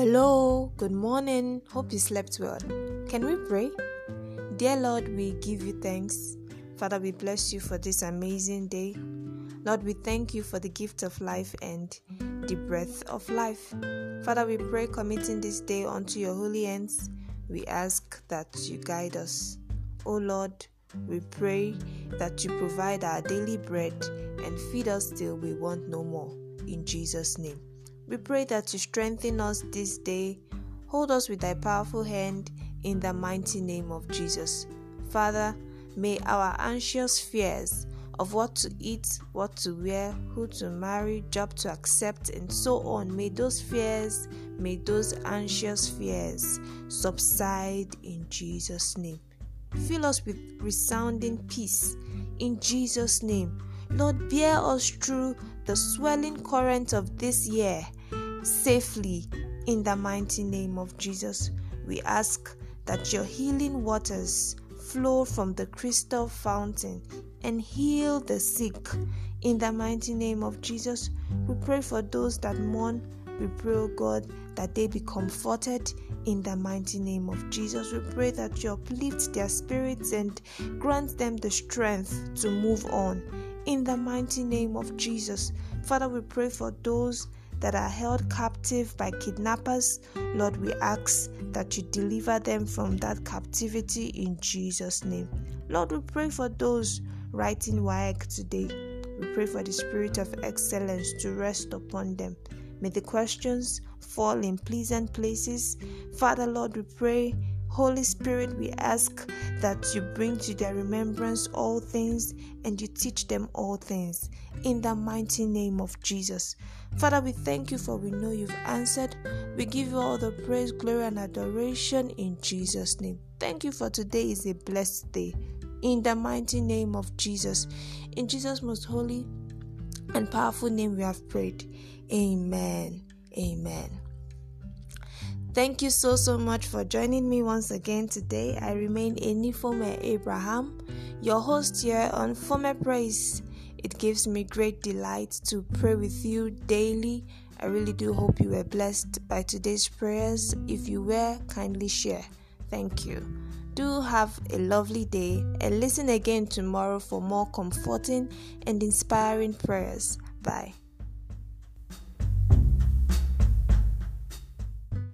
Hello, good morning. Hope you slept well. Can we pray? Dear Lord, we give you thanks. Father, we bless you for this amazing day. Lord, we thank you for the gift of life and the breath of life. Father, we pray committing this day unto your holy hands. We ask that you guide us. O Lord, we pray that you provide our daily bread and feed us till we want no more. In Jesus' name. We pray that you strengthen us this day. Hold us with thy powerful hand in the mighty name of Jesus. Father, may our anxious fears of what to eat, what to wear, who to marry, job to accept, and so on, may those fears, may those anxious fears subside in Jesus' name. Fill us with resounding peace in Jesus' name. Lord, bear us through the swelling current of this year safely in the mighty name of Jesus. We ask that your healing waters flow from the crystal fountain and heal the sick in the mighty name of Jesus. We pray for those that mourn. We pray, God, that they be comforted in the mighty name of Jesus. We pray that you uplift their spirits and grant them the strength to move on in the mighty name of Jesus. Father, we pray for those that are held captive by kidnappers. Lord, we ask that you deliver them from that captivity in Jesus' name. Lord, we pray for those writing WAEC today. We pray for the spirit of excellence to rest upon them. May the questions fall in pleasant places. Father, Lord, we pray Holy Spirit, we ask that you bring to their remembrance all things and you teach them all things in the mighty name of Jesus. Father, we thank you for we know you've answered. We give you all the praise, glory, and adoration in Jesus' name. Thank you for today is a blessed day. In the mighty name of Jesus. In Jesus' most holy and powerful name we have prayed. Amen. Thank you so so much for joining me once again today. I remain Enifome Abraham, your host here on Fome Praise. It gives me great delight to pray with you daily. I really do hope you were blessed by today's prayers. If you were, kindly share. Thank you. Do have a lovely day and listen again tomorrow for more comforting and inspiring prayers. Bye.